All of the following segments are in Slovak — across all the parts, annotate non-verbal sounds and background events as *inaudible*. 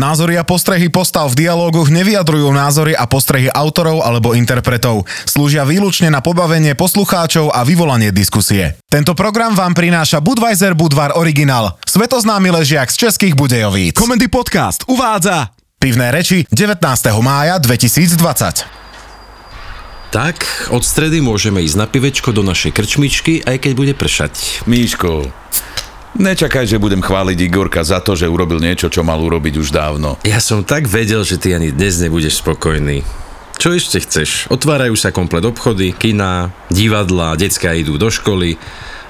Názory a postrehy postav v dialógoch nevyjadrujú názory a postrehy autorov alebo interpretov. Slúžia výlučne na pobavenie poslucháčov a vyvolanie diskusie. Tento program vám prináša Budweiser Budvar Original, svetoznámy ležiak z českých Budejovíc. Komendy Podcast uvádza Pivné reči 19. mája 2020. Tak, od stredy môžeme ísť na pivečko do našej krčmičky, aj keď bude pršať. Míško, nečakaj, že budem chváliť Igorka za to, že urobil niečo, čo mal urobiť už dávno. Ja som tak vedel, že ty ani dnes nebudeš spokojný. Čo ešte chceš? Otvárajú sa komplet obchody, kina, divadla, decka idú do školy.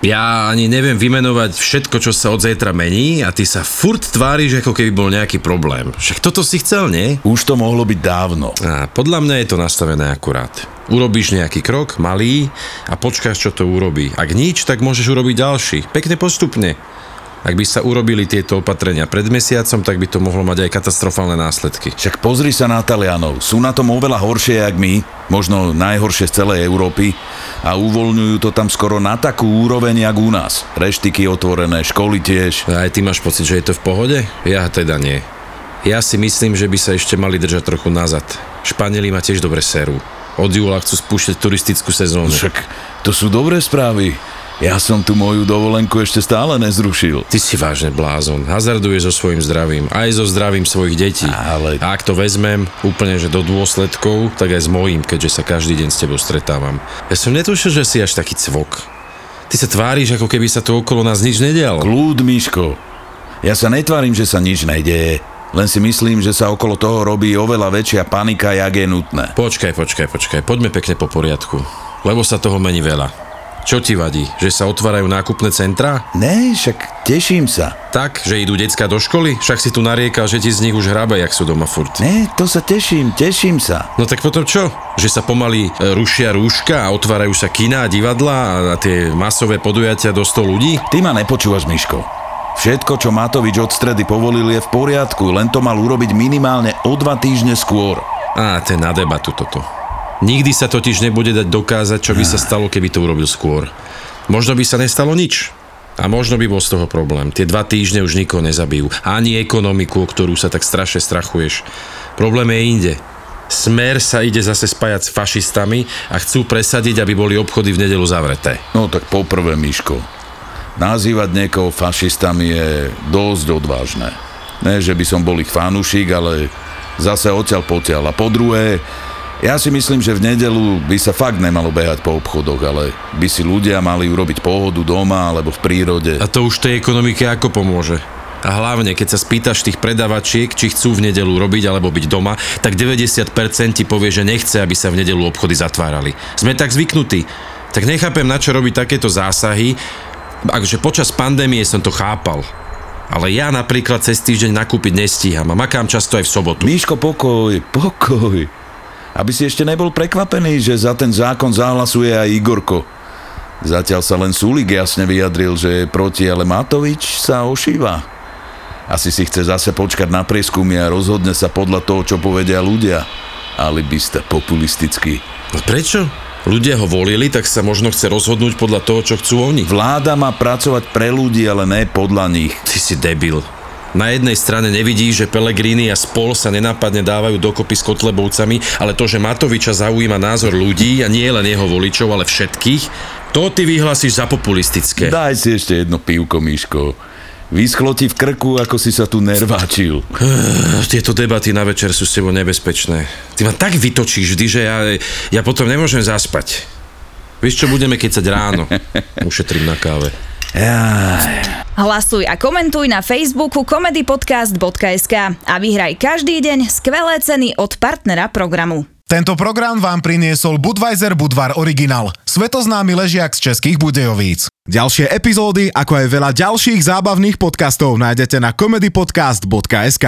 Ja ani neviem vymenovať všetko, čo sa od zajtra mení a ty sa furt tváriš, ako keby bol nejaký problém. Však toto si chcel, nie? Už to mohlo byť dávno. A podľa mňa je to nastavené akurát. Urobíš nejaký krok, malý, a počkáš, čo to urobí. Ak nič, tak môžeš urobiť ďalší. Pekne postupne. Ak by sa urobili tieto opatrenia pred mesiacom, tak by to mohlo mať aj katastrofálne následky. Však pozri sa na Talianov. Sú na tom oveľa horšie, jak my. Možno najhoršie z celej Európy. A uvoľňujú to tam skoro na takú úroveň, jak u nás. Reštiky otvorené, školy tiež. A aj ty máš pocit, že je to v pohode? Ja teda nie. Ja si myslím, že by sa ešte mali držať trochu nazad. Španieli ma tiež dobre serú. Od júla chcú spúšťať turistickú sezónu. Však to sú dobré správy. Ja som tu moju dovolenku ešte stále nezrušil. Ty si vážne blázon. Hazarduje so svojím zdravím, aj so zdravím svojich detí. Ale- A ak to vezmem úplne, že do dôsledkov, tak aj s mojím, keďže sa každý deň s tebou stretávam. Ja som netušil, že si až taký cvok. Ty sa tváriš, ako keby sa tu okolo nás nič nedialo. Kľud, Miško. Ja sa netvárim, že sa nič nedeje. Len si myslím, že sa okolo toho robí oveľa väčšia panika, jak je nutné. Počkaj, počkaj, počkaj. Poďme pekne po poriadku. Lebo sa toho mení veľa. Čo ti vadí? Že sa otvárajú nákupné centrá? Ne, však teším sa. Tak, že idú decka do školy? Však si tu nariekal, že ti z nich už hrabe, jak sú doma furt. Ne, to sa teším, teším sa. No tak potom čo? Že sa pomaly e, rušia rúška a otvárajú sa kina a divadla a tie masové podujatia do 100 ľudí? Ty ma nepočúvaš, Miško. Všetko, čo Matovič od stredy povolil, je v poriadku, len to mal urobiť minimálne o dva týždne skôr. Á, to je na debatu toto. Nikdy sa totiž nebude dať dokázať, čo by sa stalo, keby to urobil skôr. Možno by sa nestalo nič. A možno by bol z toho problém. Tie dva týždne už nikoho nezabijú. Ani ekonomiku, o ktorú sa tak strašne strachuješ. Problém je inde. Smer sa ide zase spájať s fašistami a chcú presadiť, aby boli obchody v nedelu zavreté. No tak poprvé, Miško, nazývať niekoho fašistami je dosť odvážne. Ne, že by som bol ich fanúšik, ale zase odtiaľ potiaľ. A po druhé, ja si myslím, že v nedelu by sa fakt nemalo behať po obchodoch, ale by si ľudia mali urobiť pohodu doma alebo v prírode. A to už tej ekonomike ako pomôže? A hlavne, keď sa spýtaš tých predavačiek, či chcú v nedelu robiť alebo byť doma, tak 90% ti povie, že nechce, aby sa v nedelu obchody zatvárali. Sme tak zvyknutí. Tak nechápem, na čo robiť takéto zásahy. Akože počas pandémie som to chápal. Ale ja napríklad cez týždeň nakúpiť nestíham a makám často aj v sobotu. Míško, pokoj, pokoj. Aby si ešte nebol prekvapený, že za ten zákon zahlasuje aj Igorko. Zatiaľ sa len Sulik jasne vyjadril, že je proti, ale Matovič sa ošíva. Asi si chce zase počkať na prieskumy a rozhodne sa podľa toho, čo povedia ľudia. Alibista populisticky. No prečo? Ľudia ho volili, tak sa možno chce rozhodnúť podľa toho, čo chcú oni. Vláda má pracovať pre ľudí, ale ne podľa nich. Ty si debil. Na jednej strane nevidíš, že Pelegrini a spol sa nenápadne dávajú dokopy s Kotlebovcami, ale to, že Matoviča zaujíma názor ľudí a nie len jeho voličov, ale všetkých, to ty vyhlasíš za populistické. Daj si ešte jedno pivko, Miško. Vyschlo ti v krku, ako si sa tu nerváčil. *sighs* Tieto debaty na večer sú s tebou nebezpečné. Ty ma tak vytočíš vždy, že ja, ja potom nemôžem zaspať. Vieš, čo budeme kecať ráno? *laughs* Ušetrím na káve. Jaj. Hlasuj a komentuj na Facebooku comedypodcast.sk a vyhraj každý deň skvelé ceny od partnera programu. Tento program vám priniesol Budweiser Budvar Original, svetoznámy ležiak z českých Budejovíc. Ďalšie epizódy, ako aj veľa ďalších zábavných podcastov nájdete na comedypodcast.sk.